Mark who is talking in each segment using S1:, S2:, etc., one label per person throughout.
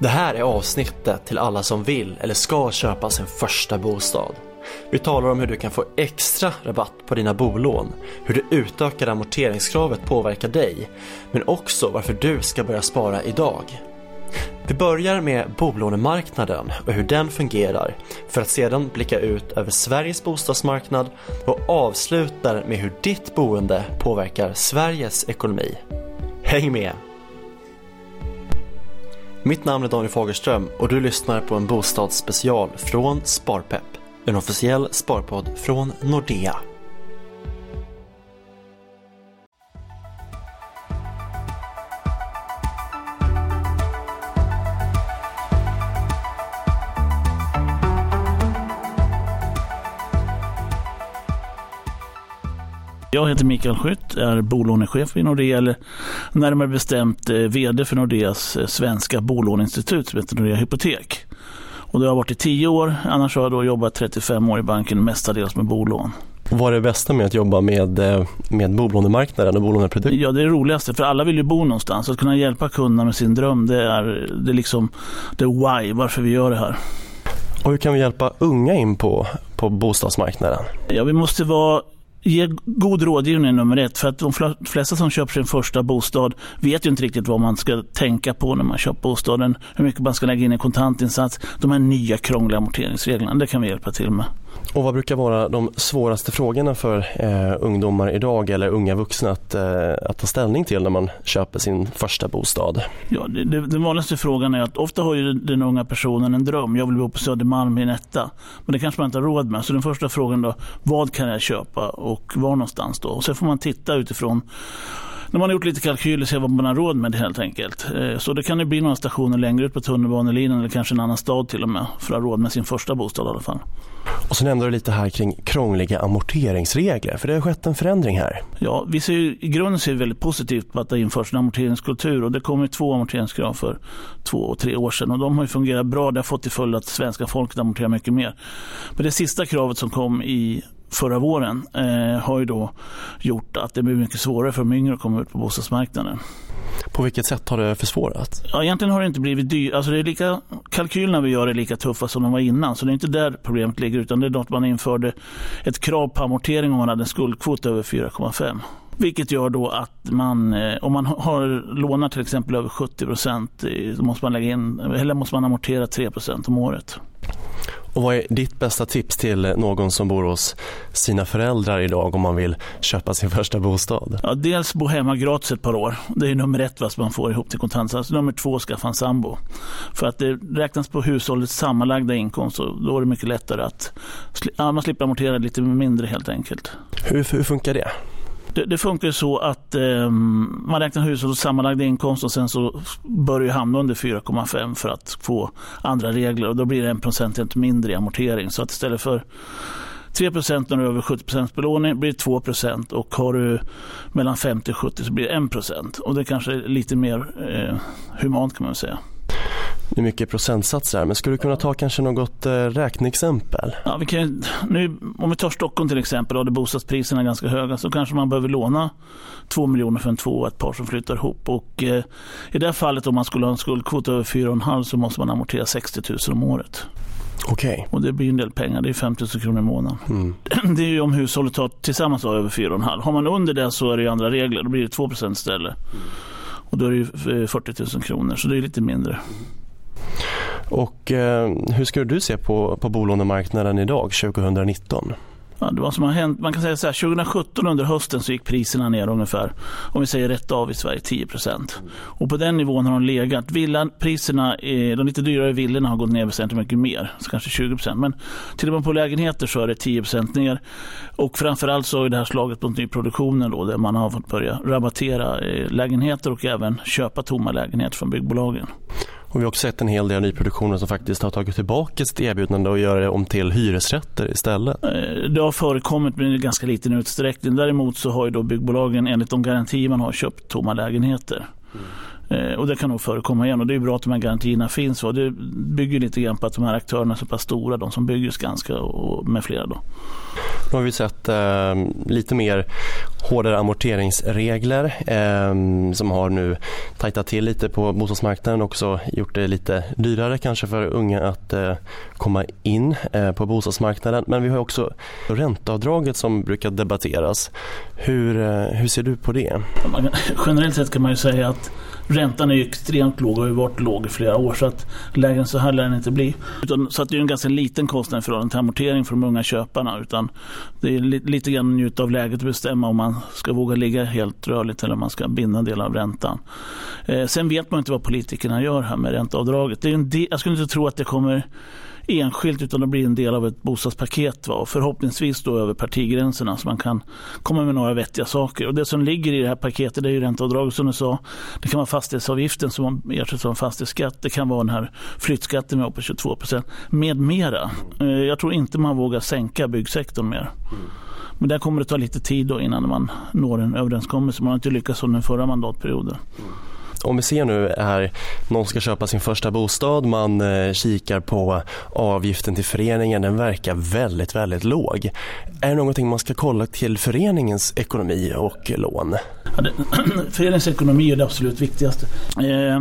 S1: Det här är avsnittet till alla som vill eller ska köpa sin första bostad. Vi talar om hur du kan få extra rabatt på dina bolån, hur det utökade amorteringskravet påverkar dig, men också varför du ska börja spara idag. Vi börjar med bolånemarknaden och hur den fungerar för att sedan blicka ut över Sveriges bostadsmarknad och avslutar med hur ditt boende påverkar Sveriges ekonomi. Häng med! Mitt namn är Daniel Fagerström och du lyssnar på en bostadsspecial från Sparpepp, en officiell sparpodd från Nordea.
S2: Jag heter Mikael Skytt, är bolånechef vid Nordea, eller närmare bestämt eh, VD för Nordeas eh, svenska bolåneinstitut som heter Nordea Hypotek. Och det har varit i tio år, annars har jag då jobbat 35 år i banken, mestadels med bolån.
S1: Vad är det bästa med att jobba med, eh, med bolånemarknaden och bolåneprodukter?
S2: Ja, det är det roligaste, för alla vill ju bo någonstans. Att kunna hjälpa kunderna med sin dröm, det är, det är liksom det är why, varför vi gör det här.
S1: Och hur kan vi hjälpa unga in på, på bostadsmarknaden?
S2: Ja, vi måste vara Ge god rådgivning nummer ett. För att de flesta som köper sin första bostad vet ju inte riktigt vad man ska tänka på när man köper bostaden. Hur mycket man ska lägga in i kontantinsats. De här nya krångliga amorteringsreglerna, det kan vi hjälpa till med.
S1: Och vad brukar vara de svåraste frågorna för eh, ungdomar idag eller unga vuxna att, eh, att ta ställning till när man köper sin första bostad?
S2: Ja, det, det, den vanligaste frågan är att ofta har ju den unga personen en dröm. Jag vill bo på Södermalm i en etta. Men det kanske man inte har råd med. Så den första frågan då, vad kan jag köpa och var någonstans då? Och sen får man titta utifrån när man har gjort lite kalkyler se vad man har råd med helt enkelt. Eh, så det kan ju bli några stationer längre ut på tunnelbanelinjen eller kanske en annan stad till och med för att ha råd med sin första bostad i alla fall.
S1: Och så nämnde du lite här kring krångliga amorteringsregler, för det har skett en förändring här.
S2: Ja, vi ser ju, i grunden ser vi väldigt positivt på att det införs en amorteringskultur och det kom två amorteringskrav för två och tre år sedan och de har ju fungerat bra. Det har fått till följd att svenska folket amorterar mycket mer. Men det sista kravet som kom i förra våren eh, har ju då gjort att det blir mycket svårare för de yngre att komma ut på bostadsmarknaden.
S1: På vilket sätt har det försvårat?
S2: Ja, egentligen har det inte blivit dyrt. Alltså det är lika, kalkylerna vi gör är lika tuffa som de var innan. Så det är inte där problemet ligger utan det är att man införde ett krav på amortering om man hade en skuldkvot över 4,5. Vilket gör då att man, eh, om man har lånat till exempel över 70 procent, eh, måste man lägga in, eller måste man amortera 3 procent om året.
S1: Och vad är ditt bästa tips till någon som bor hos sina föräldrar idag om man vill köpa sin första bostad?
S2: Ja, dels bo hemma gratis ett par år. Det är nummer ett vad man får ihop till kontantinsats. Nummer två, skaffa en sambo. För att det räknas på hushållets sammanlagda inkomst och då är det mycket lättare att ja, man slipper amortera lite mindre helt enkelt.
S1: Hur, hur funkar det?
S2: Det, det, funkar så att eh, man räknar hushållets sammanlagda inkomst och sen så bör det hamna under 4,5 för att få andra regler och då blir det en procentenhet mindre i amortering. Så att istället för 3 när du har över 70 belåning blir det 2% och har du mellan 50 och 70 så blir det 1 och det kanske är lite mer eh, humant kan man säga.
S1: Det är mycket procentsatser här, men skulle du kunna ta kanske något eh, räkneexempel?
S2: Ja, vi kan, nu, om vi tar Stockholm till exempel, och bostadspriserna är ganska höga, så kanske man behöver låna 2 miljoner för en två och ett par som flyttar ihop. Och, eh, I det här fallet om man skulle ha en skuldkvot över 4,5 så måste man amortera 60 000 om året.
S1: Okay.
S2: Och det blir en del pengar, det är 5 000 kronor i månaden. Mm. Det är ju om hushållet har tillsammans har över 4,5. Har man under det så är det andra regler, då blir det 2 istället. Mm. Och då är det 40 000 eh, kronor, så det är lite mindre.
S1: Och eh, hur skulle du se på, på bolånemarknaden idag 2019?
S2: Ja, det var som har hänt, man kan säga så här, 2017 under hösten så gick priserna ner ungefär, om vi säger rätt av i Sverige, 10% Och på den nivån har de legat. Villapriserna, de lite dyrare villorna har gått ner väsentligt mycket mer, så kanske 20% Men till och med på lägenheter så är det 10% ner. Och framförallt så har det här slaget mot nyproduktionen då, där man har fått börja rabattera eh, lägenheter och även köpa tomma lägenheter från byggbolagen.
S1: Och vi har också sett en hel del nyproduktioner som faktiskt har tagit tillbaka sitt erbjudande och gör det om till hyresrätter istället. Eh,
S2: det har förekommit men i ganska liten utsträckning. Däremot så har ju då byggbolagen enligt de garantier man har köpt tomma lägenheter. Mm. Och Det kan nog förekomma igen och det är bra att de här garantierna finns. Och det bygger lite grann på att de här aktörerna är så pass stora, de som bygger Skanska och med flera. Då.
S1: Nu har vi sett eh, lite mer
S3: hårdare amorteringsregler eh, som har nu tajtat till lite på bostadsmarknaden och också gjort det lite dyrare kanske för unga att eh, komma in eh, på bostadsmarknaden. Men vi har också ränteavdraget som brukar debatteras. Hur, eh, hur ser du på det?
S2: Generellt sett kan man ju säga att räntan är extremt låg och har varit låg i flera år så att lägre än så här lär den inte bli. Utan, så att det är en ganska liten kostnad i förhållande till amortering för de unga köparna. Utan det är li, lite grann njuta av läget och bestämma om man ska våga ligga helt rörligt eller om man ska binda en del av räntan. Eh, sen vet man inte vad politikerna gör här med ränteavdraget. Det är en del, jag skulle inte tro att det kommer enskilt utan det blir en del av ett bostadspaket. Va? Och förhoppningsvis då över partigränserna så man kan komma med några vettiga saker. Och det som ligger i det här paketet är ju ränteavdraget som du sa. Det kan vara fastighetsavgiften som ersätts av fastighetsskatt. Det kan vara den här flyttskatten med på 22 procent med mera. Eh, jag tror inte man vågar sänka byggsektorn mer. Men där kommer det ta lite tid då innan man når en överenskommelse. Man har inte lyckats under den förra mandatperioden.
S3: Om vi ser nu här, någon ska köpa sin första bostad, man eh, kikar på avgiften till föreningen, den verkar väldigt, väldigt låg. Är det någonting man ska kolla till föreningens ekonomi och lån?
S2: Ja, det, föreningens ekonomi är det absolut viktigaste. Eh,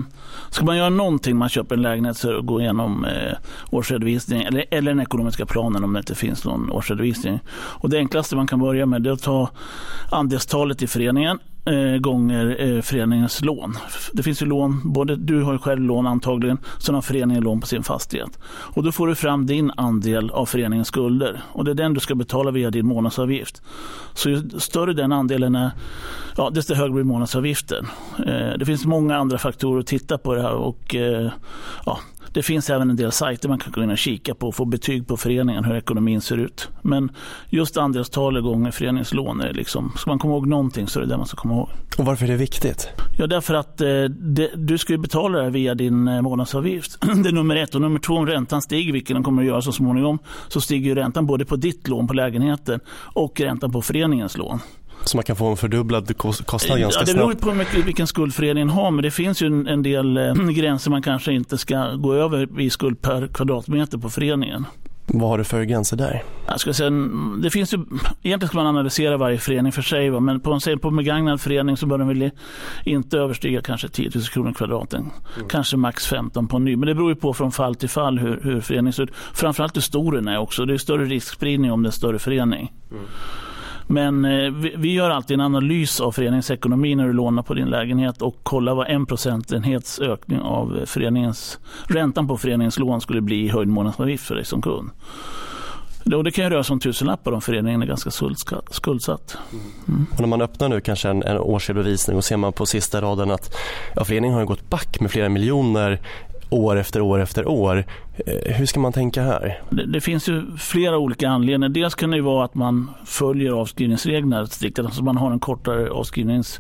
S2: ska man göra någonting, man köper en lägenhet, så är det att gå igenom eh, årsredovisning eller, eller den ekonomiska planen om det inte finns någon årsredovisning. Och det enklaste man kan börja med är att ta andelstalet i föreningen eh, gånger eh, föreningens lån. Det finns ju lån, både du har ju själv lån antagligen, sen har föreningen lån på sin fastighet. Och då får du fram din andel av föreningens skulder och det är den du ska betala via din månadsavgift. Så ju större den andelen är, ja, desto högre blir månadsavgiften. Eh, det finns många andra faktorer att titta på det här och eh, ja, det finns även en del sajter man kan gå in och kika på och få betyg på föreningen, hur ekonomin ser ut. Men just andelstal gånger föreningslån, är liksom, ska man komma ihåg någonting så är det det man ska komma ihåg.
S3: Och varför är det viktigt?
S2: Ja, därför att eh, det, du ska betala det via din eh, månadsavgift. det är nummer ett. Och nummer två, om räntan stiger, vilket den kommer att göra så småningom, så stiger räntan både på ditt lån på lägenheten och räntan på föreningens lån.
S3: Så man kan få en fördubblad kostnad ganska
S2: ja, Det beror på mycket vilken skuld föreningen har, men det finns ju en, en del eh, gränser man kanske inte ska gå över i skuld per kvadratmeter på föreningen.
S3: Vad har du för gränser där?
S2: Jag ska säga, det finns ju, egentligen ska man analysera varje förening för sig, va? men på en, på en begagnad förening så bör den väl inte överstiga kanske 10 000 kronor kvadraten. Mm. Kanske max 15 på en ny. Men det beror ju på från fall till fall hur, hur föreningen ser ut. Framförallt hur stor den är också. Det är större riskspridning om det är större förening. Mm. Men eh, vi, gör alltid en analys av föreningens ekonomi när du lånar på din lägenhet och kollar vad en procentenhets ökning av föreningens, räntan på föreningens lån skulle bli i höjd månadsavgift för dig som kund. Och det kan ju röra sig om tusenlappar om föreningen är ganska skuldsatt.
S3: Mm. Och när man öppnar nu kanske en, en årsredovisning och ser man på sista raden att ja, föreningen har gått back med flera miljoner år efter år efter år. Eh, hur ska man tänka här?
S2: Det, det, finns ju flera olika anledningar. Dels kan det vara att man följer avskrivningsreglerna strikt, alltså man har en kortare avskrivnings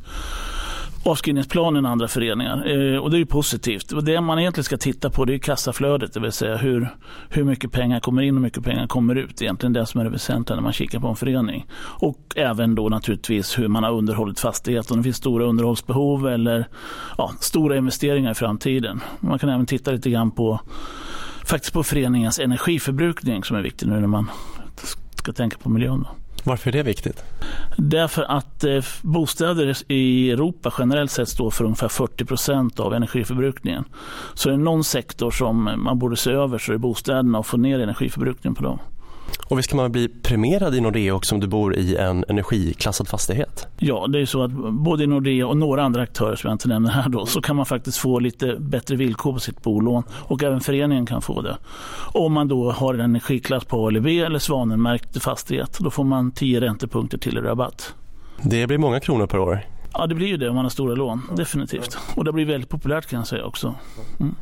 S2: avskrivningsplan än andra föreningar. Eh, och det är ju positivt. Och det man egentligen ska titta på det är kassaflödet, det vill säga hur, hur mycket pengar kommer in och hur mycket pengar kommer ut. Egentligen det som är det väsentliga när man kikar på en förening. Och även då naturligtvis hur man har underhållit fastigheten. Om det finns stora underhållsbehov eller ja, stora investeringar i framtiden. Man kan även titta lite grann på faktiskt på föreningens energiförbrukning som är viktig nu när man ska tänka på miljön. Då.
S3: Varför är det viktigt?
S2: Därför att eh, bostäder i Europa generellt sett står för ungefär 40 procent av energiförbrukningen. Så är det någon sektor som man borde se över så är det bostäderna och få ner energiförbrukningen på dem.
S3: Och visst kan man bli premierad i Nordea också om du bor i en energiklassad fastighet?
S2: Ja, det är så att både Nordea och några andra aktörer som jag inte nämner här då, så kan man faktiskt få lite bättre villkor på sitt bolån och även föreningen kan få det. Om man då har en energiklass på ALB eller Svanenmärkt fastighet, då får man 10 räntepunkter till i rabatt.
S3: Det blir många kronor per år?
S2: Ja, det blir ju det om man har stora lån, definitivt. Och det blir väldigt populärt kan jag säga också. Mm.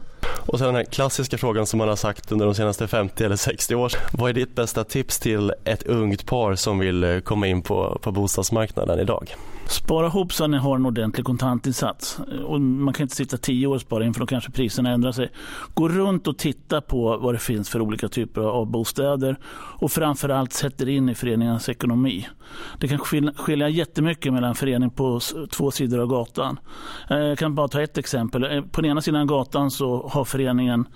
S3: Och sen den här klassiska frågan som man har sagt under de senaste 50 eller 60 åren. Vad är ditt bästa tips till ett ungt par som vill eh, komma in på, på bostadsmarknaden idag?
S2: Spara ihop så att ni har en ordentlig kontantinsats. Och man kan inte sitta tio år och spara in för då kanske priserna ändrar sig. Gå runt och titta på vad det finns för olika typer av bostäder och framförallt sätter in i föreningarnas ekonomi. Det kan skilja jättemycket mellan förening på två sidor av gatan. Eh, jag kan bara ta ett exempel. Eh, på den ena sidan gatan så har föreningen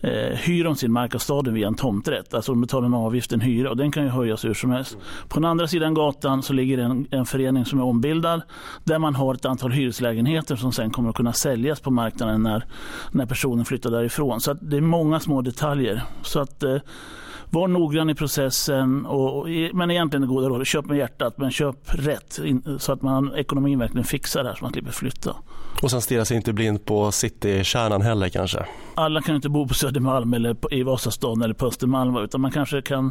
S2: eh, hyr om sin mark av staden via en tomträtt. Alltså de betalar en avgift, en hyra och den kan ju höjas hur som helst. På den andra sidan gatan så ligger en, en förening som är ombildad där man har ett antal hyreslägenheter som sen kommer att kunna säljas på marknaden när, när personen flyttar därifrån. Så det är många små detaljer. Så att eh, var noggrann i processen, och, och, men egentligen är goda råd. Köp med hjärtat, men köp rätt så att man ekonomin verkligen fixar det här så man slipper flytta.
S1: Och sen stirra sig inte blind på citykärnan heller kanske?
S2: Alla kan inte bo på Södermalm eller på, i Vasastan eller på Östermalm utan man kanske kan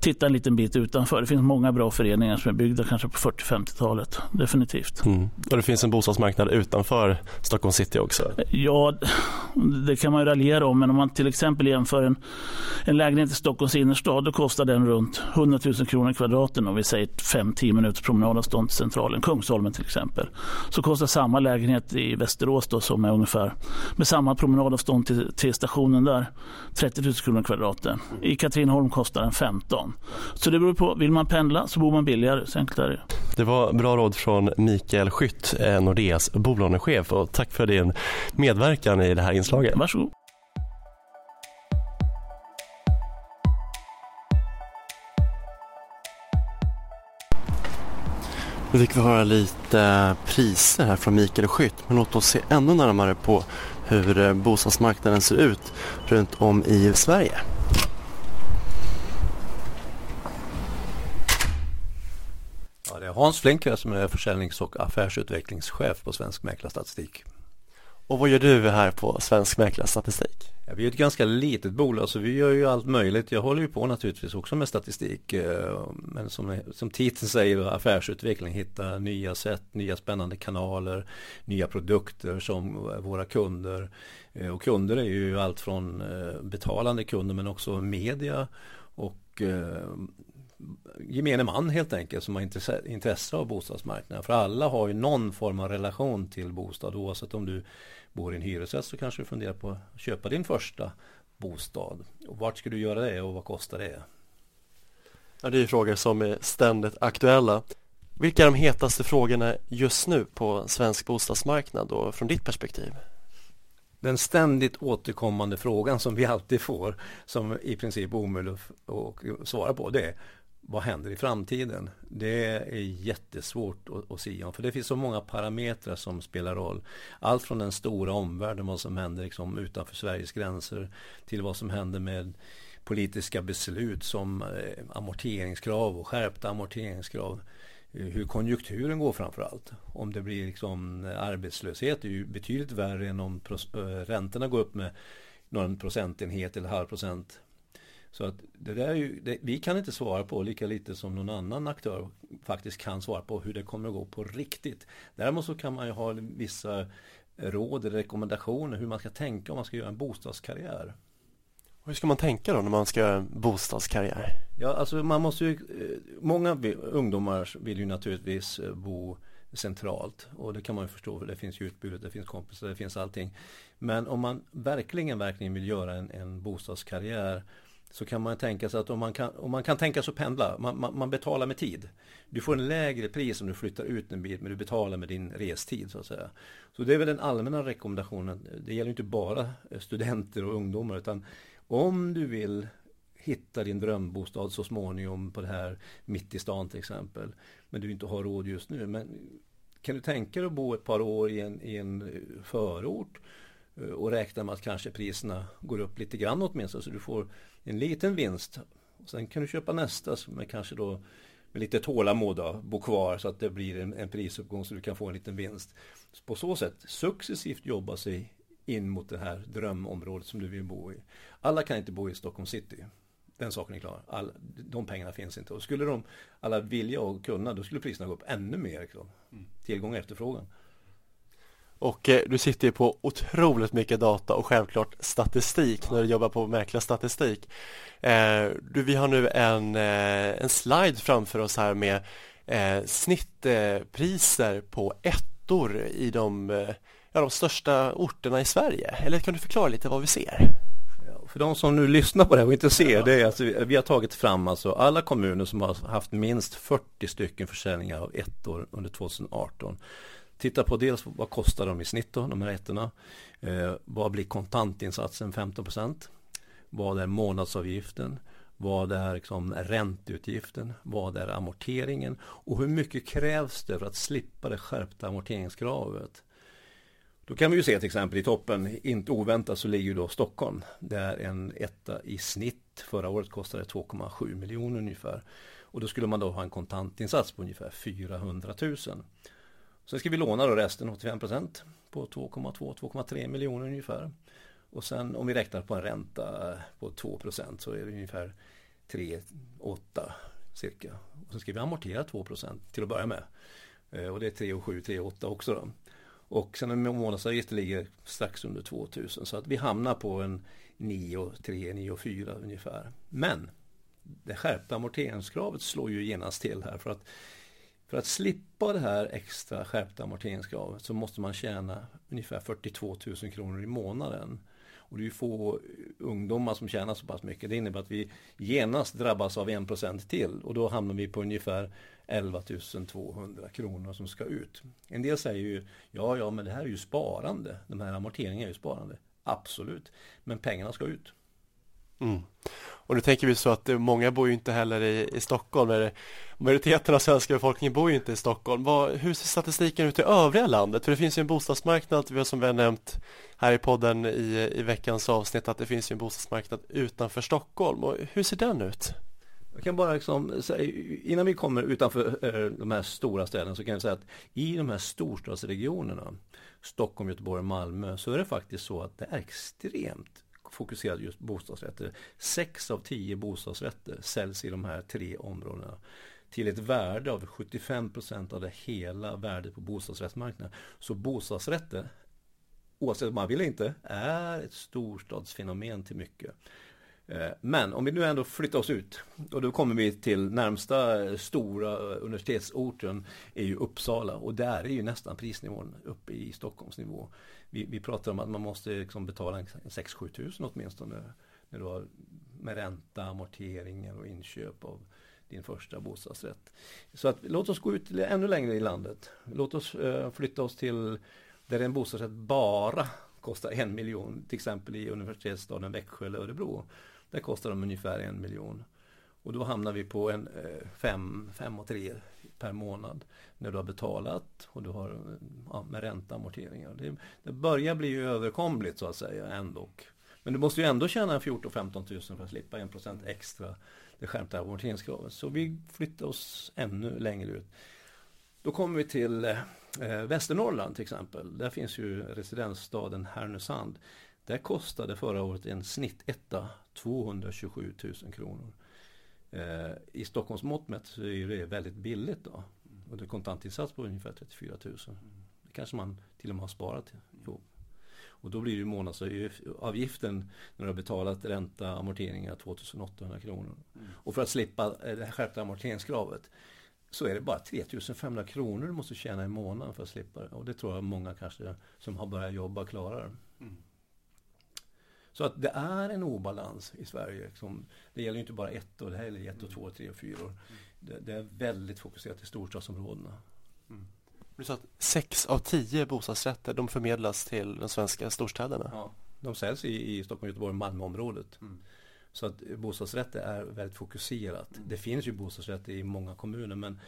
S2: titta en liten bit utanför. Det finns många bra föreningar som är byggda kanske på 40-50-talet. Definitivt. Mm.
S1: Och det finns en bostadsmarknad utanför Stockholm city också?
S2: Ja, det kan man ju raljera om. Men om man till exempel jämför en, en lägenhet i Stockholms innerstad då kostar den runt 100 000 kronor kvadraten om vi säger 5-10 minuters promenadavstånd till centralen. Kungsholmen till exempel. Så kostar samma lägenhet i Västerås då, som är ungefär med samma promenadavstånd till, till stationen där 30 000 kronor kvadraten. I Katrineholm kostar den 15. Så det beror på, vill man pendla så bor man billigare, så enkelt är det.
S1: Det var bra råd från Mikael Skytt, eh, Nordeas bolånechef och tack för din medverkan i det här inslaget.
S2: Varsågod.
S1: Nu fick vi höra lite priser här från Mikael Skytt men låt oss se ännu närmare på hur eh, bostadsmarknaden ser ut runt om i Sverige.
S4: Ja, det är Hans Flinker som är försäljnings och affärsutvecklingschef på Svensk Mäklarstatistik.
S1: Och vad gör du här på Svensk Mäklarstatistik?
S4: Ja, vi är ett ganska litet bolag så vi gör ju allt möjligt. Jag håller ju på naturligtvis också med statistik. Eh, men som, som titeln säger affärsutveckling, hitta nya sätt, nya spännande kanaler, nya produkter som våra kunder. Eh, och kunder är ju allt från eh, betalande kunder men också media och gemene man helt enkelt som har intresse av bostadsmarknaden. För alla har ju någon form av relation till bostad oavsett om du bor i en hyresrätt så kanske du funderar på att köpa din första bostad. Och vart ska du göra det och vad kostar det?
S1: Ja, det är frågor som är ständigt aktuella. Vilka är de hetaste frågorna just nu på svensk bostadsmarknad och från ditt perspektiv?
S4: Den ständigt återkommande frågan som vi alltid får som i princip omöjlig att svara på det är vad händer i framtiden? Det är jättesvårt att, att säga om för det finns så många parametrar som spelar roll. Allt från den stora omvärlden, vad som händer liksom utanför Sveriges gränser till vad som händer med politiska beslut som eh, amorteringskrav och skärpta amorteringskrav. Eh, hur konjunkturen går framför allt. Om det blir liksom eh, arbetslöshet är ju betydligt värre än om eh, räntorna går upp med någon procentenhet eller halv procent så att det där är ju, det, vi kan inte svara på lika lite som någon annan aktör faktiskt kan svara på hur det kommer att gå på riktigt. Däremot så kan man ju ha vissa råd eller rekommendationer hur man ska tänka om man ska göra en bostadskarriär.
S1: Hur ska man tänka då när man ska göra en bostadskarriär?
S4: Ja, alltså man måste ju, eh, många ungdomar vill ju naturligtvis eh, bo centralt och det kan man ju förstå för det finns ju utbudet, det finns kompisar, det finns allting. Men om man verkligen, verkligen vill göra en, en bostadskarriär så kan man tänka sig att om man kan, om man kan tänka sig att pendla, man, man, man, betalar med tid. Du får en lägre pris om du flyttar ut en bit men du betalar med din restid så att säga. Så det är väl den allmänna rekommendationen. Det gäller inte bara studenter och ungdomar utan om du vill hitta din drömbostad så småningom på det här mitt i stan till exempel. Men du inte har råd just nu. Men kan du tänka dig att bo ett par år i en, i en förort eh, och räkna med att kanske priserna går upp lite grann åtminstone så du får en liten vinst. Sen kan du köpa nästa som är kanske då med lite tålamod då, bo kvar så att det blir en, en prisuppgång så du kan få en liten vinst. Så på så sätt successivt jobba sig in mot det här drömområdet som du vill bo i. Alla kan inte bo i Stockholm city. Den saken är klar. All, de pengarna finns inte. Och skulle de alla vilja och kunna då skulle priserna gå upp ännu mer. Liksom. Tillgång och efterfrågan.
S1: Och eh, du sitter ju på otroligt mycket data och självklart statistik när du jobbar på mäklarstatistik. Eh, du, vi har nu en, eh, en slide framför oss här med
S3: eh, snittpriser på ettor i de, ja, de största orterna i Sverige. Eller kan du förklara lite vad vi ser?
S4: För de som nu lyssnar på det här och inte ser det är alltså, vi har tagit fram alltså alla kommuner som har haft minst 40 stycken försäljningar av ettor under 2018. Titta på dels vad kostar de i snitt då, de här ettorna. Eh, vad blir kontantinsatsen 15% Vad är månadsavgiften? Vad är liksom ränteutgiften? Vad är amorteringen? Och hur mycket krävs det för att slippa det skärpta amorteringskravet? Då kan vi ju se till exempel i toppen, inte oväntat så ligger då Stockholm. Där en etta i snitt förra året kostade 2,7 miljoner ungefär. Och då skulle man då ha en kontantinsats på ungefär 400 000. Sen ska vi låna då resten 85 procent på 2,2-2,3 miljoner ungefär. Och sen om vi räknar på en ränta på 2 procent så är det ungefär 3,8 cirka. Och sen ska vi amortera 2 procent till att börja med. Eh, och det är 3,7, 3,8 också då. Och sen en månadsavgift ligger strax under 2000 så att vi hamnar på en 9,3-9,4 ungefär. Men det skärpta amorteringskravet slår ju genast till här för att för att slippa det här extra skärpta amorteringskravet så måste man tjäna ungefär 42 000 kronor i månaden. Och det är ju få ungdomar som tjänar så pass mycket. Det innebär att vi genast drabbas av 1% till och då hamnar vi på ungefär 11 200 kronor som ska ut. En del säger ju ja, ja, men det här är ju sparande. De här amorteringarna är ju sparande. Absolut, men pengarna ska ut.
S3: Mm. Och nu tänker vi så att eh, många bor ju inte heller i, i Stockholm. Majoriteten av svenska befolkningen bor ju inte i Stockholm. Vad, hur ser statistiken ut i övriga landet? För det finns ju en bostadsmarknad, vi har som vi har nämnt här i podden i, i veckans avsnitt, att det finns ju en bostadsmarknad utanför Stockholm. Och hur ser den ut?
S4: Jag kan bara liksom, innan vi kommer utanför eh, de här stora städerna så kan jag säga att i de här storstadsregionerna Stockholm, Göteborg, Malmö så är det faktiskt så att det är extremt fokuserad just bostadsrätter. Sex av tio bostadsrätter säljs i de här tre områdena till ett värde av 75 procent av det hela värdet på bostadsrättsmarknaden. Så bostadsrätter, oavsett om man vill eller inte, är ett storstadsfenomen till mycket. Eh, men om vi nu ändå flyttar oss ut och då kommer vi till närmsta eh, stora eh, universitetsorten är ju Uppsala och där är ju nästan prisnivån uppe i Stockholmsnivå. Vi, vi pratar om att man måste liksom betala 6-7 tusen åtminstone när du har med ränta, amorteringar och inköp av din första bostadsrätt. Så att, låt oss gå ut ännu längre i landet. Låt oss uh, flytta oss till där en bostadsrätt bara kostar en miljon, till exempel i universitetsstaden Växjö eller Örebro. Där kostar de ungefär en miljon. Och då hamnar vi på en eh, fem, fem och tre per månad när du har betalat och du har ja, med ränta amorteringar. Det, det börjar bli överkomligt så att säga ändå. Men du måste ju ändå tjäna 14-15 000 för att slippa 1% extra det skärpta amorteringskravet. Så vi flyttar oss ännu längre ut. Då kommer vi till eh, Västernorrland till exempel. Där finns ju residensstaden Härnösand. Där kostade förra året en snittetta 227 000 kronor. Eh, I Stockholms mått mätt så är det väldigt billigt då. Och det är kontantinsats på ungefär 34 000. Det kanske man till och med har sparat ihop. Och då blir det månadsavgiften när du har betalat ränta, amorteringar 2800 kronor. Mm. Och för att slippa det här skärpta amorteringskravet så är det bara 3500 kronor du måste tjäna i månaden för att slippa det. Och det tror jag många kanske som har börjat jobba klarar. Mm. Så att det är en obalans i Sverige. Som, det gäller inte bara ett år, det här gäller ett och två, tre och fyra år. Det, det är väldigt fokuserat i storstadsområdena.
S3: Mm. Du sa att sex av tio bostadsrätter de förmedlas till de svenska storstäderna?
S4: Ja, de säljs i, i Stockholm, Göteborg och Malmöområdet. Mm. Så att bostadsrätter är väldigt fokuserat. Mm. Det finns ju bostadsrätter i många kommuner men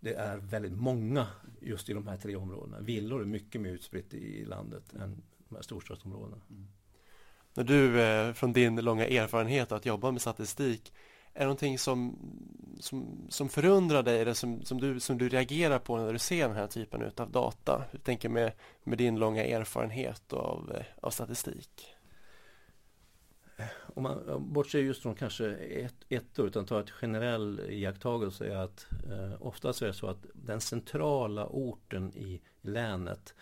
S4: det är väldigt många just i de här tre områdena. Villor är mycket mer utspritt i landet än de här storstadsområdena. Mm.
S3: När du eh, från din långa erfarenhet att jobba med statistik är det någonting som, som, som förundrar dig eller som, som, du, som du reagerar på när du ser den här typen av data? Hur tänker med, med din långa erfarenhet av, eh, av statistik.
S4: Om man bortser just från kanske ett, ett år utan tar ett generell iakttagelse är att eh, oftast är det så att den centrala orten i länet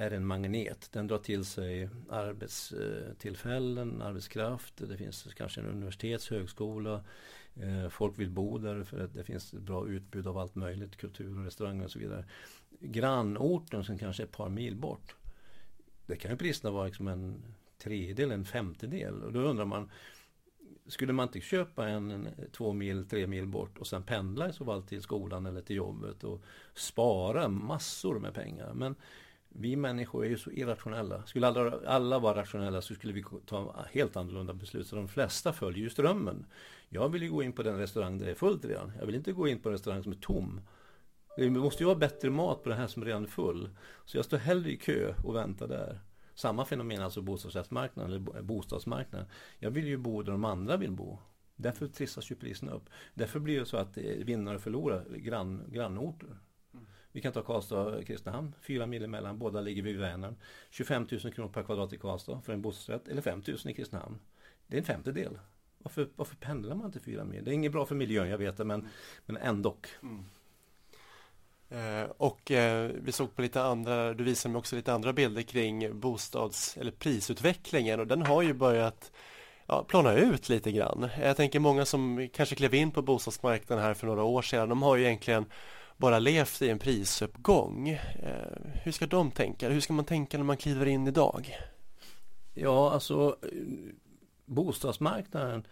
S4: är en magnet. Den drar till sig arbetstillfällen, eh, arbetskraft. Det finns kanske en universitets, högskola. Eh, folk vill bo där för att det finns ett bra utbud av allt möjligt, kultur och restauranger och så vidare. Grannorten som kanske är ett par mil bort. Det kan ju priserna vara liksom en tredjedel, en femtedel. Och då undrar man, skulle man inte köpa en, en, två mil, tre mil bort och sen pendla i så fall till skolan eller till jobbet och spara massor med pengar. Men vi människor är ju så irrationella. Skulle alla, alla vara rationella så skulle vi ta helt annorlunda beslut. Så de flesta följer ju strömmen. Jag vill ju gå in på den restaurang där det är fullt redan. Jag vill inte gå in på en restaurang som är tom. Det måste ju vara bättre mat på den här som redan är full. Så jag står hellre i kö och väntar där. Samma fenomen alltså bostadsrättsmarknaden eller bostadsmarknaden. Jag vill ju bo där de andra vill bo. Därför trissas ju priserna upp. Därför blir det så att eh, vinnare och förlorare grann, grannorter. Vi kan ta Karlstad och Kristinehamn, fyra mil emellan, båda ligger vid Vänern. 25 000 kronor per kvadrat i Karlstad för en bostadsrätt, eller 5 000 i Kristinehamn. Det är en femtedel. Varför, varför pendlar man till fyra mil? Det är inget bra för miljön, jag vet det, men, men ändå. Mm.
S3: Eh, och eh, vi såg på lite andra, du visade mig också lite andra bilder kring bostads eller prisutvecklingen och den har ju börjat ja, plana ut lite grann. Jag tänker många som kanske klev in på bostadsmarknaden här för några år sedan, de har ju egentligen bara levt i en prisuppgång. Eh, hur ska de tänka? Hur ska man tänka när man kliver in idag?
S4: Ja, alltså eh, bostadsmarknaden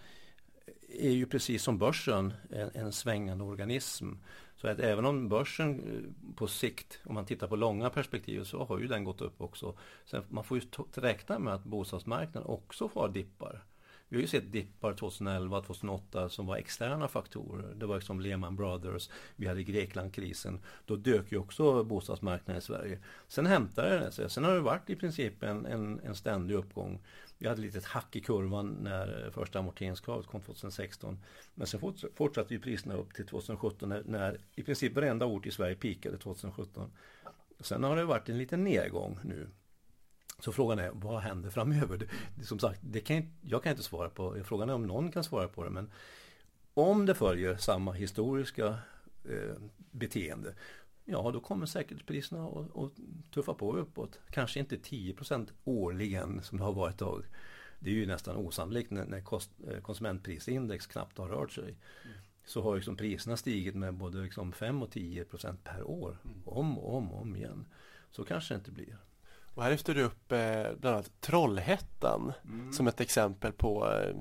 S4: är ju precis som börsen en, en svängande organism. Så att även om börsen eh, på sikt, om man tittar på långa perspektiv, så har ju den gått upp också. Sen man får ju räkna med att bostadsmarknaden också får dippar. Vi har ju sett dippar 2011, 2008 som var externa faktorer. Det var liksom Lehman Brothers, vi hade Greklandkrisen. Då dök ju också bostadsmarknaden i Sverige. Sen hämtade det sig. Sen har det varit i princip en, en, en ständig uppgång. Vi hade ett litet hack i kurvan när första amorteringskravet kom 2016. Men sen fortsatte ju priserna upp till 2017 när, när i princip varenda ort i Sverige pikade 2017. Sen har det varit en liten nedgång nu. Så frågan är, vad händer framöver? Som sagt, det kan, jag kan inte svara på. Frågan är om någon kan svara på det. Men om det följer samma historiska eh, beteende, ja då kommer säkerhetspriserna att, att tuffa på uppåt. Kanske inte 10% årligen som det har varit ett tag. Det är ju nästan osannolikt när, när kost, eh, konsumentprisindex knappt har rört sig. Mm. Så har liksom priserna stigit med både liksom 5 och 10% per år. Mm. Om och om och om igen. Så kanske det inte blir.
S3: Och här lyfter du upp eh, bland annat Trollhättan mm. som ett exempel på eh,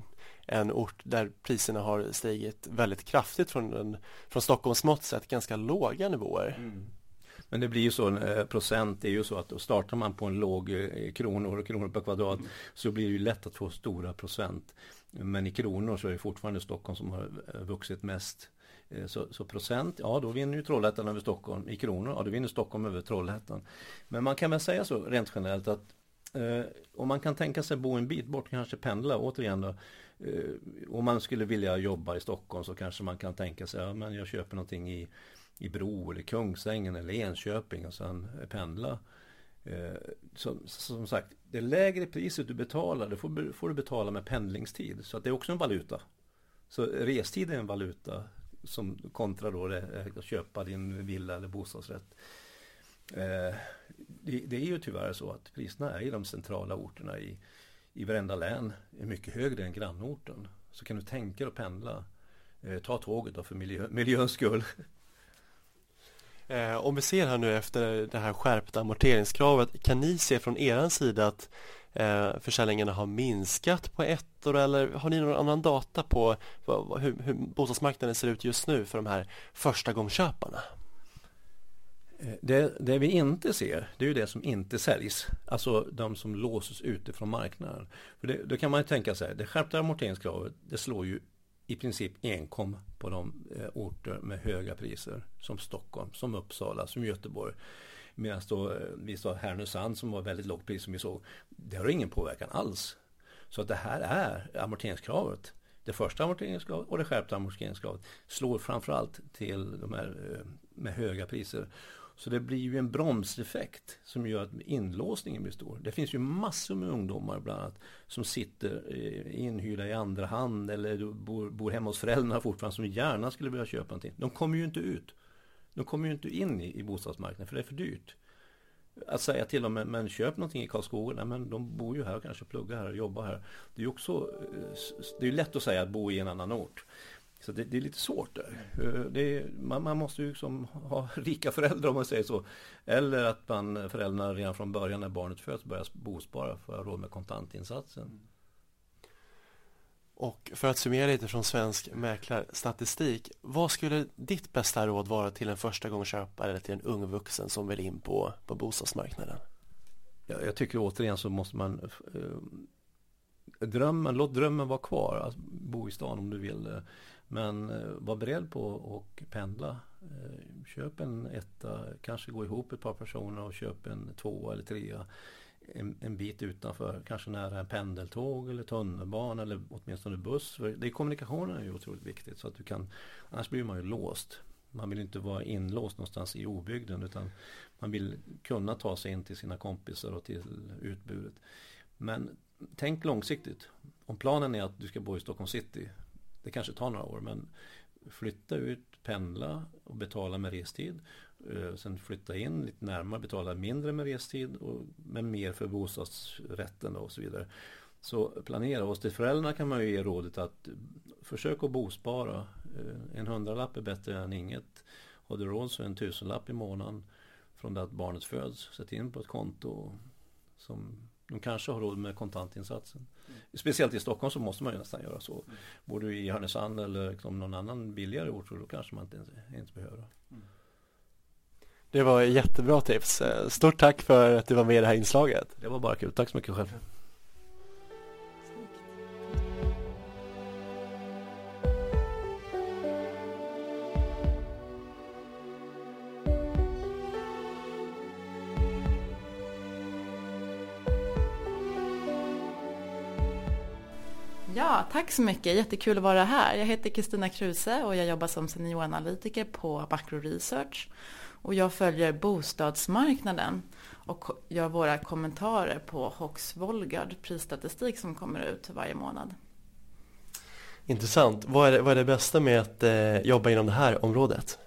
S3: en ort där priserna har stigit väldigt kraftigt från, en, från Stockholms mått sett ganska låga nivåer. Mm.
S4: Men det blir ju så, eh, procent är ju så att startar man på en låg eh, kronor och kronor per kvadrat mm. så blir det ju lätt att få stora procent. Men i kronor så är det fortfarande Stockholm som har eh, vuxit mest. Eh, så, så, procent, ja då vinner ju Trollhättan över Stockholm. I kronor, ja då vinner Stockholm över Trollhättan. Men man kan väl säga så rent generellt att eh, om man kan tänka sig bo en bit bort, kanske pendla återigen då. Eh, om man skulle vilja jobba i Stockholm så kanske man kan tänka sig, ja men jag köper någonting i, i Bro eller Kungsängen eller Enköping och sen pendla. Eh, som, som sagt, det lägre priset du betalar, det får, får du betala med pendlingstid. Så att det är också en valuta. Så restid är en valuta som kontra då det, eh, att köpa din villa eller bostadsrätt. Eh, det, det, är ju tyvärr så att priserna är i de centrala orterna i, i varenda län är mycket högre än grannorten. Så kan du tänka dig att pendla. Eh, ta tåget då för miljö, miljöns skull.
S3: Eh, om vi ser här nu efter det här skärpta amorteringskravet, kan ni se från er sida att eh, försäljningarna har minskat på ett år eller har ni någon annan data på vad, hur, hur bostadsmarknaden ser ut just nu för de här förstagångsköparna?
S4: Eh, det, det, vi inte ser, det är ju det som inte säljs. Alltså de som låses ute från marknaden. För det, då kan man ju tänka sig, det skärpta amorteringskravet, det slår ju i princip enkom på de eh, orter med höga priser. Som Stockholm, som Uppsala, som Göteborg. Medan då eh, vi sa Härnösand som var väldigt lågt pris som vi såg. Det har ingen påverkan alls. Så att det här är amorteringskravet. Det första amorteringskravet och det skärpta amorteringskravet slår framförallt till de här eh, med höga priser. Så det blir ju en bromseffekt som gör att inlåsningen blir stor. Det finns ju massor med ungdomar bland annat som sitter eh, inhyrda i andra hand eller bor, bor hemma hos föräldrarna fortfarande som gärna skulle vilja köpa någonting. De kommer ju inte ut. De kommer ju inte in i, i bostadsmarknaden för det är för dyrt. Att säga till dem, men, men köp någonting i Karlskoga, nej, men de bor ju här och kanske pluggar här och jobbar här. Det är ju också, eh, det är lätt att säga att bo i en annan ort. Så det, det, är lite svårt där. Eh, det, är, man, man, måste ju liksom ha rika föräldrar om man säger så. Eller att man, föräldrarna redan från början när barnet föds börjar bospara för att ha råd med kontantinsatsen.
S3: Och för att summera lite från svensk mäklarstatistik, vad skulle ditt bästa råd vara till en första köpare eller till en ung vuxen som vill in på, på bostadsmarknaden?
S4: Jag, jag tycker återigen så måste man eh, drömmen, låt drömmen vara kvar, alltså, bo i stan om du vill. Men eh, var beredd på att pendla. Eh, köp en etta, kanske gå ihop ett par personer och köp en tvåa eller trea en, en bit utanför, kanske nära en pendeltåg eller tunnelbana eller åtminstone buss. För det, kommunikationen är ju otroligt viktigt så att du kan, annars blir man ju låst. Man vill inte vara inlåst någonstans i obygden utan man vill kunna ta sig in till sina kompisar och till utbudet. Men tänk långsiktigt. Om planen är att du ska bo i Stockholm city, det kanske tar några år men flytta ut, pendla och betala med restid eh, sen flytta in lite närmare, betala mindre med restid och, men mer för bostadsrätten och så vidare. Så planera. Och till föräldrarna kan man ju ge rådet att försök att bospara. Eh, en hundralapp är bättre än inget. Har du råd så en tusenlapp i månaden från det att barnet föds. Sätt in på ett konto som de kanske har råd med kontantinsatsen. Speciellt i Stockholm så måste man ju nästan göra så. Mm. Bor du i Härnösand eller liksom någon annan billigare ort så då kanske man inte, inte behöver. Mm.
S3: Det var jättebra tips. Stort tack för att du var med i det här inslaget.
S4: Det var bara kul. Tack så mycket själv.
S5: Tack så mycket. Jättekul att vara här. Jag heter Kristina Kruse och jag jobbar som senioranalytiker på Macro Research. Och jag följer bostadsmarknaden och gör våra kommentarer på Hox Volgard prisstatistik som kommer ut varje månad.
S3: Intressant. Vad är det, vad är det bästa med att eh, jobba inom det här området?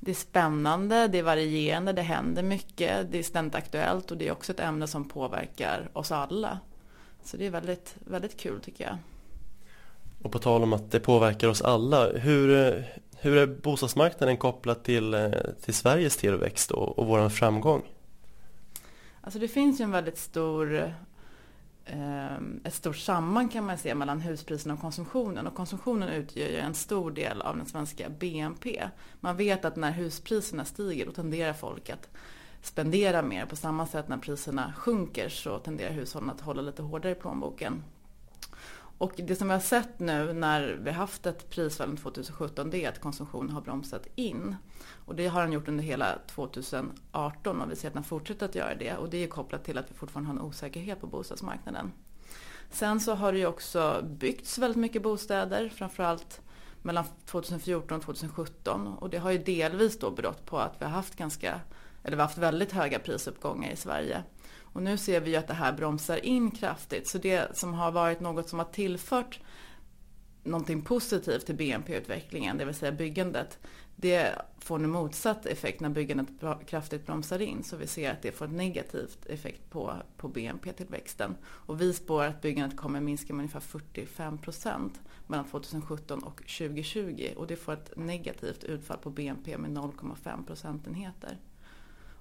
S5: Det är spännande, det är varierande, det händer mycket, det är ständigt aktuellt och det är också ett ämne som påverkar oss alla. Så det är väldigt, väldigt kul tycker jag.
S3: Och på tal om att det påverkar oss alla, hur, hur är bostadsmarknaden kopplad till, eh, till Sveriges tillväxt och, och vår framgång?
S5: Alltså det finns ju en väldigt stor ehm, ett stort samband kan man säga mellan huspriserna och konsumtionen. Och konsumtionen utgör ju en stor del av den svenska BNP. Man vet att när huspriserna stiger då tenderar folk att spendera mer. På samma sätt när priserna sjunker så tenderar hushållen att hålla lite hårdare i plånboken. Och det som vi har sett nu när vi har haft ett prisfall 2017 det är att konsumtionen har bromsat in. Och det har den gjort under hela 2018 och vi ser att den fortsätter att göra det. Och det är kopplat till att vi fortfarande har en osäkerhet på bostadsmarknaden. Sen så har det ju också byggts väldigt mycket bostäder, framförallt mellan 2014 och 2017. Och det har ju delvis då berott på att vi har haft ganska, eller vi har haft väldigt höga prisuppgångar i Sverige. Och nu ser vi att det här bromsar in kraftigt. Så det som har varit något som har tillfört någonting positivt till BNP-utvecklingen, det vill säga byggandet, det får nu motsatt effekt när byggandet kraftigt bromsar in. Så vi ser att det får en negativ effekt på, på BNP-tillväxten. Och vi spår att byggandet kommer minska med ungefär 45 procent mellan 2017 och 2020. Och det får ett negativt utfall på BNP med 0,5 procentenheter.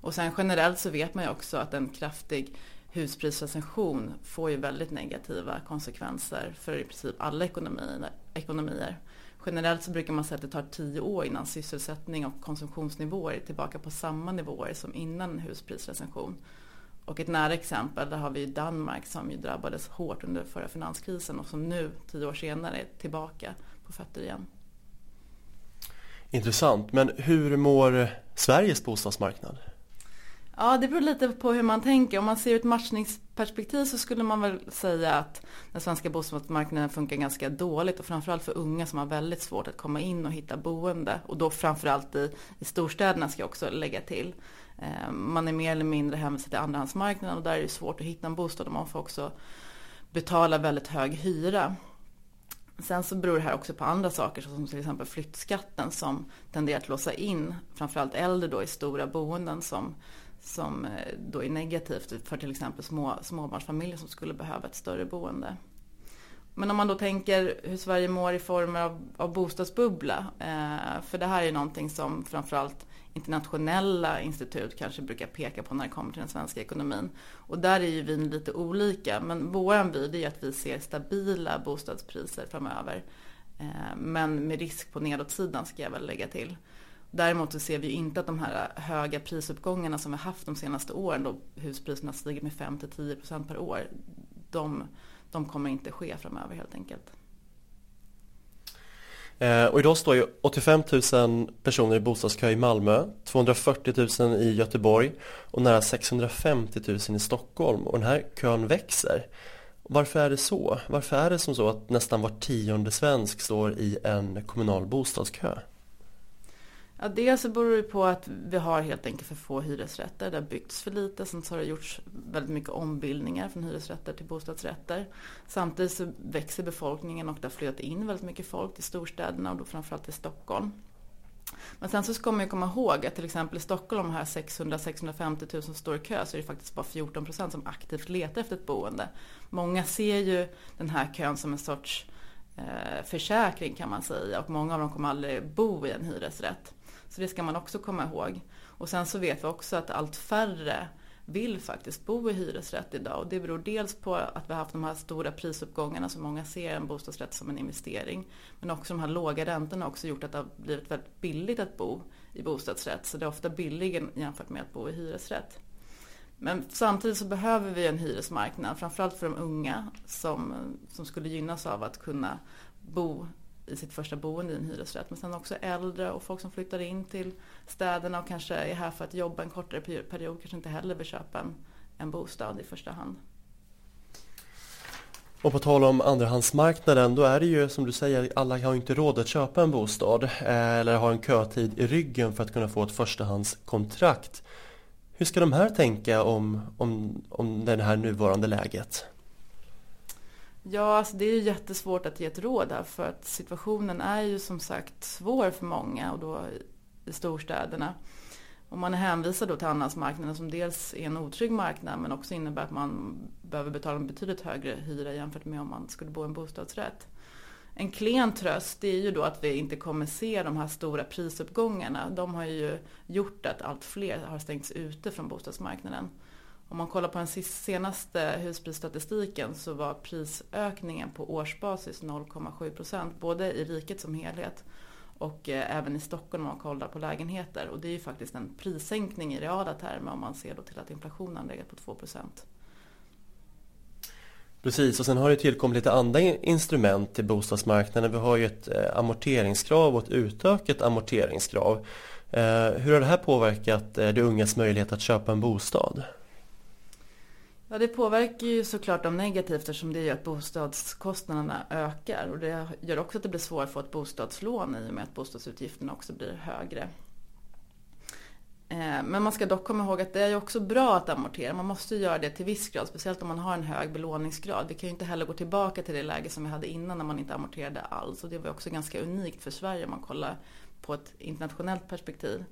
S5: Och sen generellt så vet man ju också att en kraftig husprisrecension får ju väldigt negativa konsekvenser för i princip alla ekonomier. ekonomier. Generellt så brukar man säga att det tar tio år innan sysselsättning och konsumtionsnivåer är tillbaka på samma nivåer som innan en husprisrecension. Och ett nära exempel, där har vi Danmark som ju drabbades hårt under förra finanskrisen och som nu, tio år senare, är tillbaka på fötter igen.
S3: Intressant, men hur mår Sveriges bostadsmarknad?
S5: Ja, det beror lite på hur man tänker. Om man ser ur ett matchningsperspektiv så skulle man väl säga att den svenska bostadsmarknaden funkar ganska dåligt och framförallt för unga som har väldigt svårt att komma in och hitta boende och då framförallt i, i storstäderna ska jag också lägga till. Eh, man är mer eller mindre hänvisad till andrahandsmarknaden och där är det svårt att hitta en bostad och man får också betala väldigt hög hyra. Sen så beror det här också på andra saker som till exempel flyttskatten som tenderar att låsa in framförallt äldre då i stora boenden som som eh, då är negativt för till exempel små, småbarnsfamiljer som skulle behöva ett större boende. Men om man då tänker hur Sverige mår i form av, av bostadsbubbla, eh, för det här är någonting som framförallt internationella institut kanske brukar peka på när det kommer till den svenska ekonomin. Och där är ju vi lite olika, men vår bild är att vi ser stabila bostadspriser framöver. Eh, men med risk på nedåtsidan ska jag väl lägga till. Däremot så ser vi inte att de här höga prisuppgångarna som vi haft de senaste åren då huspriserna stiger med 5-10% per år. De, de kommer inte ske framöver helt enkelt.
S3: Eh, och idag står ju 85 000 personer i bostadskö i Malmö, 240 000 i Göteborg och nära 650 000 i Stockholm och den här kön växer. Varför är det så? Varför är det som så att nästan var tionde svensk står i en kommunal bostadskö?
S5: Ja, dels så beror det på att vi har helt enkelt för få hyresrätter. Det har byggts för lite. Sen så har det gjorts väldigt mycket ombildningar från hyresrätter till bostadsrätter. Samtidigt så växer befolkningen och det har flyttat in väldigt mycket folk till storstäderna och då framförallt till Stockholm. Men sen så ska man ju komma ihåg att till exempel i Stockholm, de här 600-650 000 som står i kö, så är det faktiskt bara 14 procent som aktivt letar efter ett boende. Många ser ju den här kön som en sorts eh, försäkring kan man säga och många av dem kommer aldrig bo i en hyresrätt. Så det ska man också komma ihåg. Och sen så vet vi också att allt färre vill faktiskt bo i hyresrätt idag. Och det beror dels på att vi har haft de här stora prisuppgångarna som många ser en bostadsrätt som en investering. Men också de här låga räntorna har också gjort att det har blivit väldigt billigt att bo i bostadsrätt. Så det är ofta billigare jämfört med att bo i hyresrätt. Men samtidigt så behöver vi en hyresmarknad, framförallt för de unga som, som skulle gynnas av att kunna bo i sitt första boende i en hyresrätt. Men sen också äldre och folk som flyttar in till städerna och kanske är här för att jobba en kortare period. Kanske inte heller vill köpa en, en bostad i första hand.
S3: Och på tal om andrahandsmarknaden, då är det ju som du säger, alla har inte råd att köpa en bostad eh, eller har en kötid i ryggen för att kunna få ett förstahandskontrakt. Hur ska de här tänka om, om, om det här nuvarande läget?
S5: Ja, alltså det är ju jättesvårt att ge ett råd här för att situationen är ju som sagt svår för många och då i storstäderna. Och man är hänvisad då till andrahandsmarknaden som dels är en otrygg marknad men också innebär att man behöver betala en betydligt högre hyra jämfört med om man skulle bo i en bostadsrätt. En klen tröst är ju då att vi inte kommer se de här stora prisuppgångarna. De har ju gjort att allt fler har stängts ute från bostadsmarknaden. Om man kollar på den senaste husprisstatistiken så var prisökningen på årsbasis 0,7 procent, både i riket som helhet och eh, även i Stockholm om man kollar på lägenheter. Och det är ju faktiskt en prissänkning i reala termer om man ser då till att inflationen legat på 2 procent.
S3: Precis, och sen har det tillkommit lite andra instrument till bostadsmarknaden. Vi har ju ett eh, amorteringskrav och ett utökat amorteringskrav. Eh, hur har det här påverkat de ungas möjlighet att köpa en bostad?
S5: Ja, det påverkar ju såklart dem negativt eftersom det gör att bostadskostnaderna ökar. Och det gör också att det blir svårare att få ett bostadslån i och med att bostadsutgifterna också blir högre. Eh, men man ska dock komma ihåg att det är också bra att amortera. Man måste göra det till viss grad, speciellt om man har en hög belåningsgrad. Vi kan ju inte heller gå tillbaka till det läge som vi hade innan när man inte amorterade alls. Och det var också ganska unikt för Sverige om man kollar på ett internationellt perspektiv.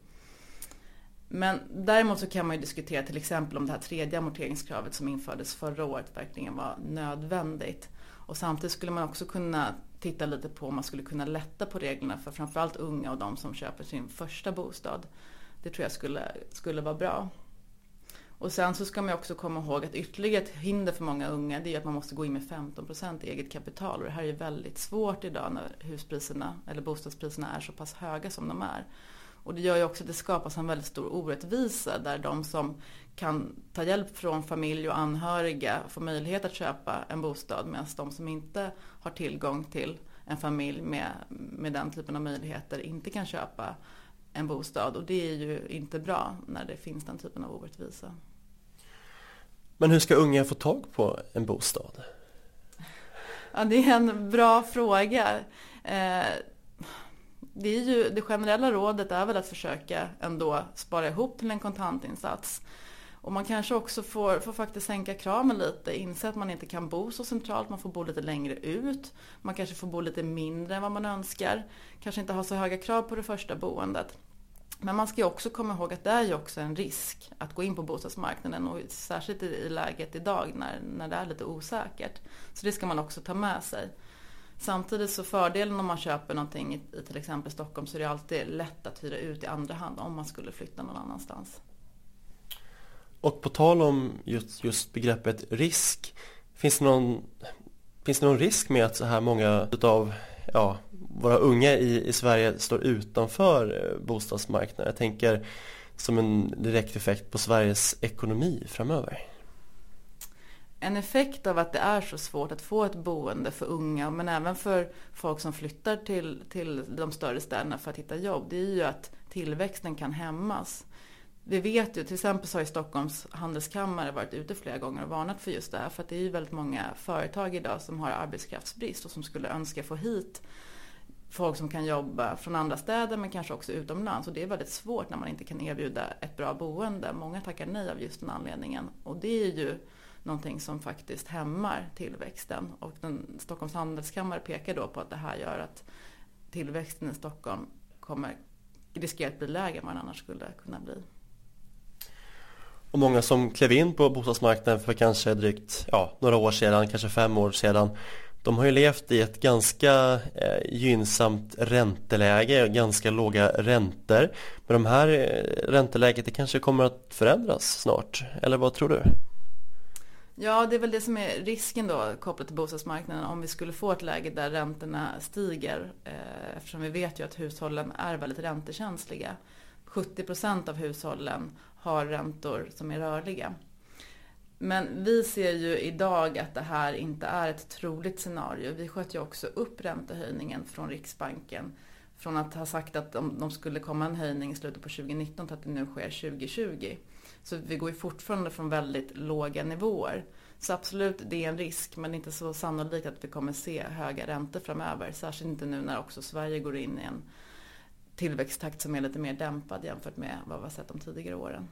S5: Men däremot så kan man ju diskutera till exempel om det här tredje amorteringskravet som infördes förra året verkligen var nödvändigt. Och samtidigt skulle man också kunna titta lite på om man skulle kunna lätta på reglerna för framförallt unga och de som köper sin första bostad. Det tror jag skulle, skulle vara bra. Och sen så ska man också komma ihåg att ytterligare ett hinder för många unga det är att man måste gå in med 15% eget kapital. Och det här är väldigt svårt idag när huspriserna eller bostadspriserna är så pass höga som de är. Och det gör ju också att det skapas en väldigt stor orättvisa där de som kan ta hjälp från familj och anhöriga får möjlighet att köpa en bostad medan de som inte har tillgång till en familj med, med den typen av möjligheter inte kan köpa en bostad. Och det är ju inte bra när det finns den typen av orättvisa.
S3: Men hur ska unga få tag på en bostad?
S5: Ja, det är en bra fråga. Det, är ju, det generella rådet är väl att försöka ändå spara ihop till en kontantinsats. Och man kanske också får, får faktiskt sänka kraven lite, inse att man inte kan bo så centralt, man får bo lite längre ut. Man kanske får bo lite mindre än vad man önskar. Kanske inte ha så höga krav på det första boendet. Men man ska ju också komma ihåg att det är ju också en risk att gå in på bostadsmarknaden och särskilt i läget idag när, när det är lite osäkert. Så det ska man också ta med sig. Samtidigt så fördelen om man köper någonting i, i till exempel Stockholm så är det alltid lätt att hyra ut i andra hand om man skulle flytta någon annanstans.
S3: Och på tal om just, just begreppet risk, finns det, någon, finns det någon risk med att så här många utav ja, våra unga i, i Sverige står utanför eh, bostadsmarknaden? Jag tänker som en direkt effekt på Sveriges ekonomi framöver.
S5: En effekt av att det är så svårt att få ett boende för unga men även för folk som flyttar till, till de större städerna för att hitta jobb det är ju att tillväxten kan hämmas. Vi vet ju, till exempel så har ju Stockholms handelskammare varit ute flera gånger och varnat för just det här. För att det är ju väldigt många företag idag som har arbetskraftsbrist och som skulle önska få hit folk som kan jobba från andra städer men kanske också utomlands. Och det är väldigt svårt när man inte kan erbjuda ett bra boende. Många tackar nej av just den anledningen. Och det är ju någonting som faktiskt hämmar tillväxten. Och den, Stockholms handelskammare pekar då på att det här gör att tillväxten i Stockholm kommer riskera att bli lägre än vad den annars skulle kunna bli.
S3: Och många som klev in på bostadsmarknaden för kanske drygt ja, några år sedan, kanske fem år sedan de har ju levt i ett ganska eh, gynnsamt ränteläge, ganska låga räntor. Men de här eh, ränteläget det kanske kommer att förändras snart, eller vad tror du?
S5: Ja, det är väl det som är risken då kopplat till bostadsmarknaden om vi skulle få ett läge där räntorna stiger eh, eftersom vi vet ju att hushållen är väldigt räntekänsliga. 70 procent av hushållen har räntor som är rörliga. Men vi ser ju idag att det här inte är ett troligt scenario. Vi sköt ju också upp räntehöjningen från Riksbanken. Från att ha sagt att de, skulle komma en höjning i slutet på 2019 till att det nu sker 2020. Så vi går ju fortfarande från väldigt låga nivåer. Så absolut, det är en risk, men inte så sannolikt att vi kommer se höga räntor framöver. Särskilt inte nu när också Sverige går in i en tillväxttakt som är lite mer dämpad jämfört med vad vi har sett de tidigare åren.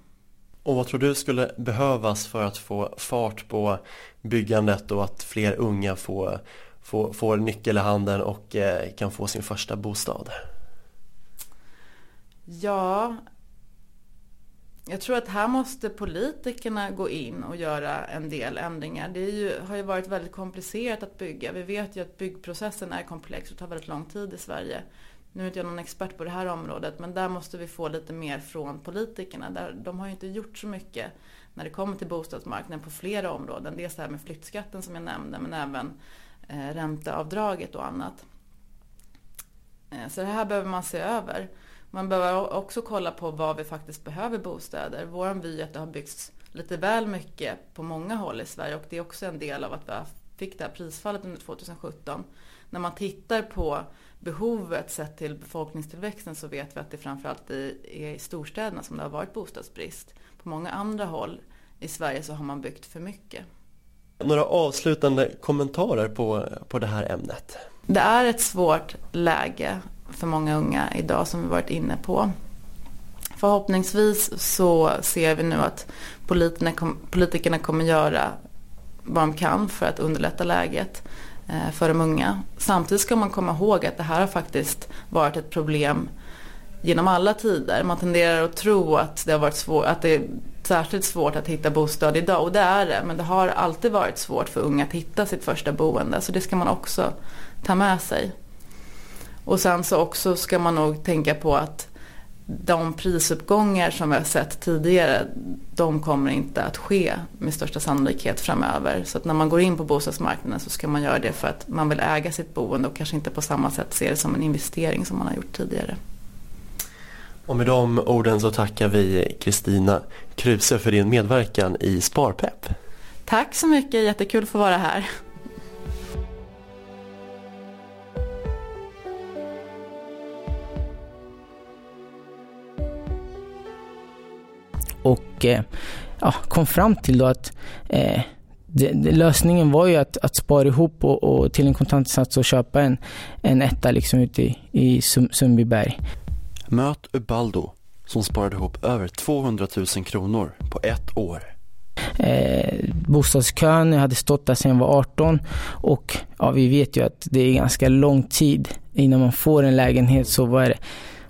S3: Och vad tror du skulle behövas för att få fart på byggandet och att fler unga får, får, får nyckel i handen och eh, kan få sin första bostad?
S5: Ja, jag tror att här måste politikerna gå in och göra en del ändringar. Det ju, har ju varit väldigt komplicerat att bygga. Vi vet ju att byggprocessen är komplex och tar väldigt lång tid i Sverige. Nu är inte jag någon expert på det här området men där måste vi få lite mer från politikerna. Där, de har ju inte gjort så mycket när det kommer till bostadsmarknaden på flera områden. Dels det här med flyttskatten som jag nämnde men även eh, ränteavdraget och annat. Eh, så det här behöver man se över. Man behöver också kolla på vad vi faktiskt behöver bostäder. Vår vy är att det har byggts lite väl mycket på många håll i Sverige och det är också en del av att vi fick det här prisfallet under 2017. När man tittar på behovet sett till befolkningstillväxten så vet vi att det framförallt är i storstäderna som det har varit bostadsbrist. På många andra håll i Sverige så har man byggt för mycket.
S3: Några avslutande kommentarer på, på det här ämnet?
S5: Det är ett svårt läge för många unga idag som vi varit inne på. Förhoppningsvis så ser vi nu att politikerna, kommer göra vad de kan för att underlätta läget. Eh, för de unga. Samtidigt ska man komma ihåg att det här har faktiskt varit ett problem genom alla tider. Man tenderar att tro att det har varit svårt, att det är särskilt svårt att hitta bostad idag och det är det. Men det har alltid varit svårt för unga att hitta sitt första boende så det ska man också ta med sig. Och sen så också ska man nog tänka på att de prisuppgångar som vi har sett tidigare, de kommer inte att ske med största sannolikhet framöver. Så att när man går in på bostadsmarknaden så ska man göra det för att man vill äga sitt boende och kanske inte på samma sätt se det som en investering som man har gjort tidigare.
S3: Och med de orden så tackar vi Kristina Kruse för din medverkan i Sparpepp.
S5: Tack så mycket, jättekul att få vara här.
S6: Och eh, ja, kom fram till då att eh, det, det, lösningen var ju att, att spara ihop och, och till en kontantinsats och köpa en, en etta liksom ute i, i Sundbyberg.
S7: Möt Ubaldo som sparade ihop över 200 000 kronor på ett år.
S6: Eh, bostadskön, jag hade stått där sedan jag var 18 och ja, vi vet ju att det är ganska lång tid innan man får en lägenhet så vad är det?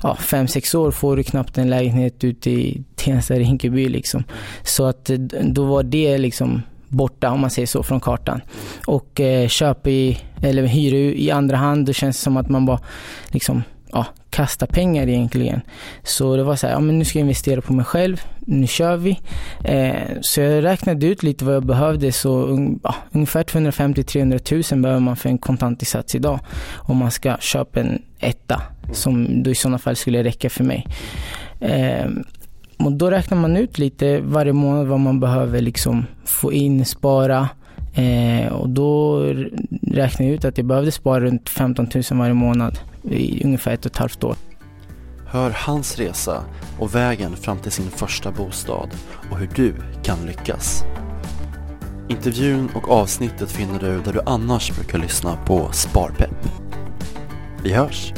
S6: ja, fem, sex år får du knappt en lägenhet ute i Tensta, Rinkeby liksom. Så att eh, då var det liksom borta om man säger så från kartan. Och eh, köp i, eller hyra i andra hand, då känns det som att man bara liksom, ja, kastar pengar egentligen. Så det var så här, ja men nu ska jag investera på mig själv, nu kör vi. Eh, så jag räknade ut lite vad jag behövde, så ja, ungefär 250-300 000 behöver man för en kontantinsats idag. Om man ska köpa en etta, som då i sådana fall skulle räcka för mig. Eh, och då räknar man ut lite varje månad vad man behöver liksom få in, spara. Eh, och då räknade jag ut att jag behövde spara runt 15 000 varje månad i ungefär ett och ett halvt år.
S1: Hör hans resa och vägen fram till sin första bostad och hur du kan lyckas. Intervjun och avsnittet finner du där du annars brukar lyssna på Sparpepp. Vi hörs!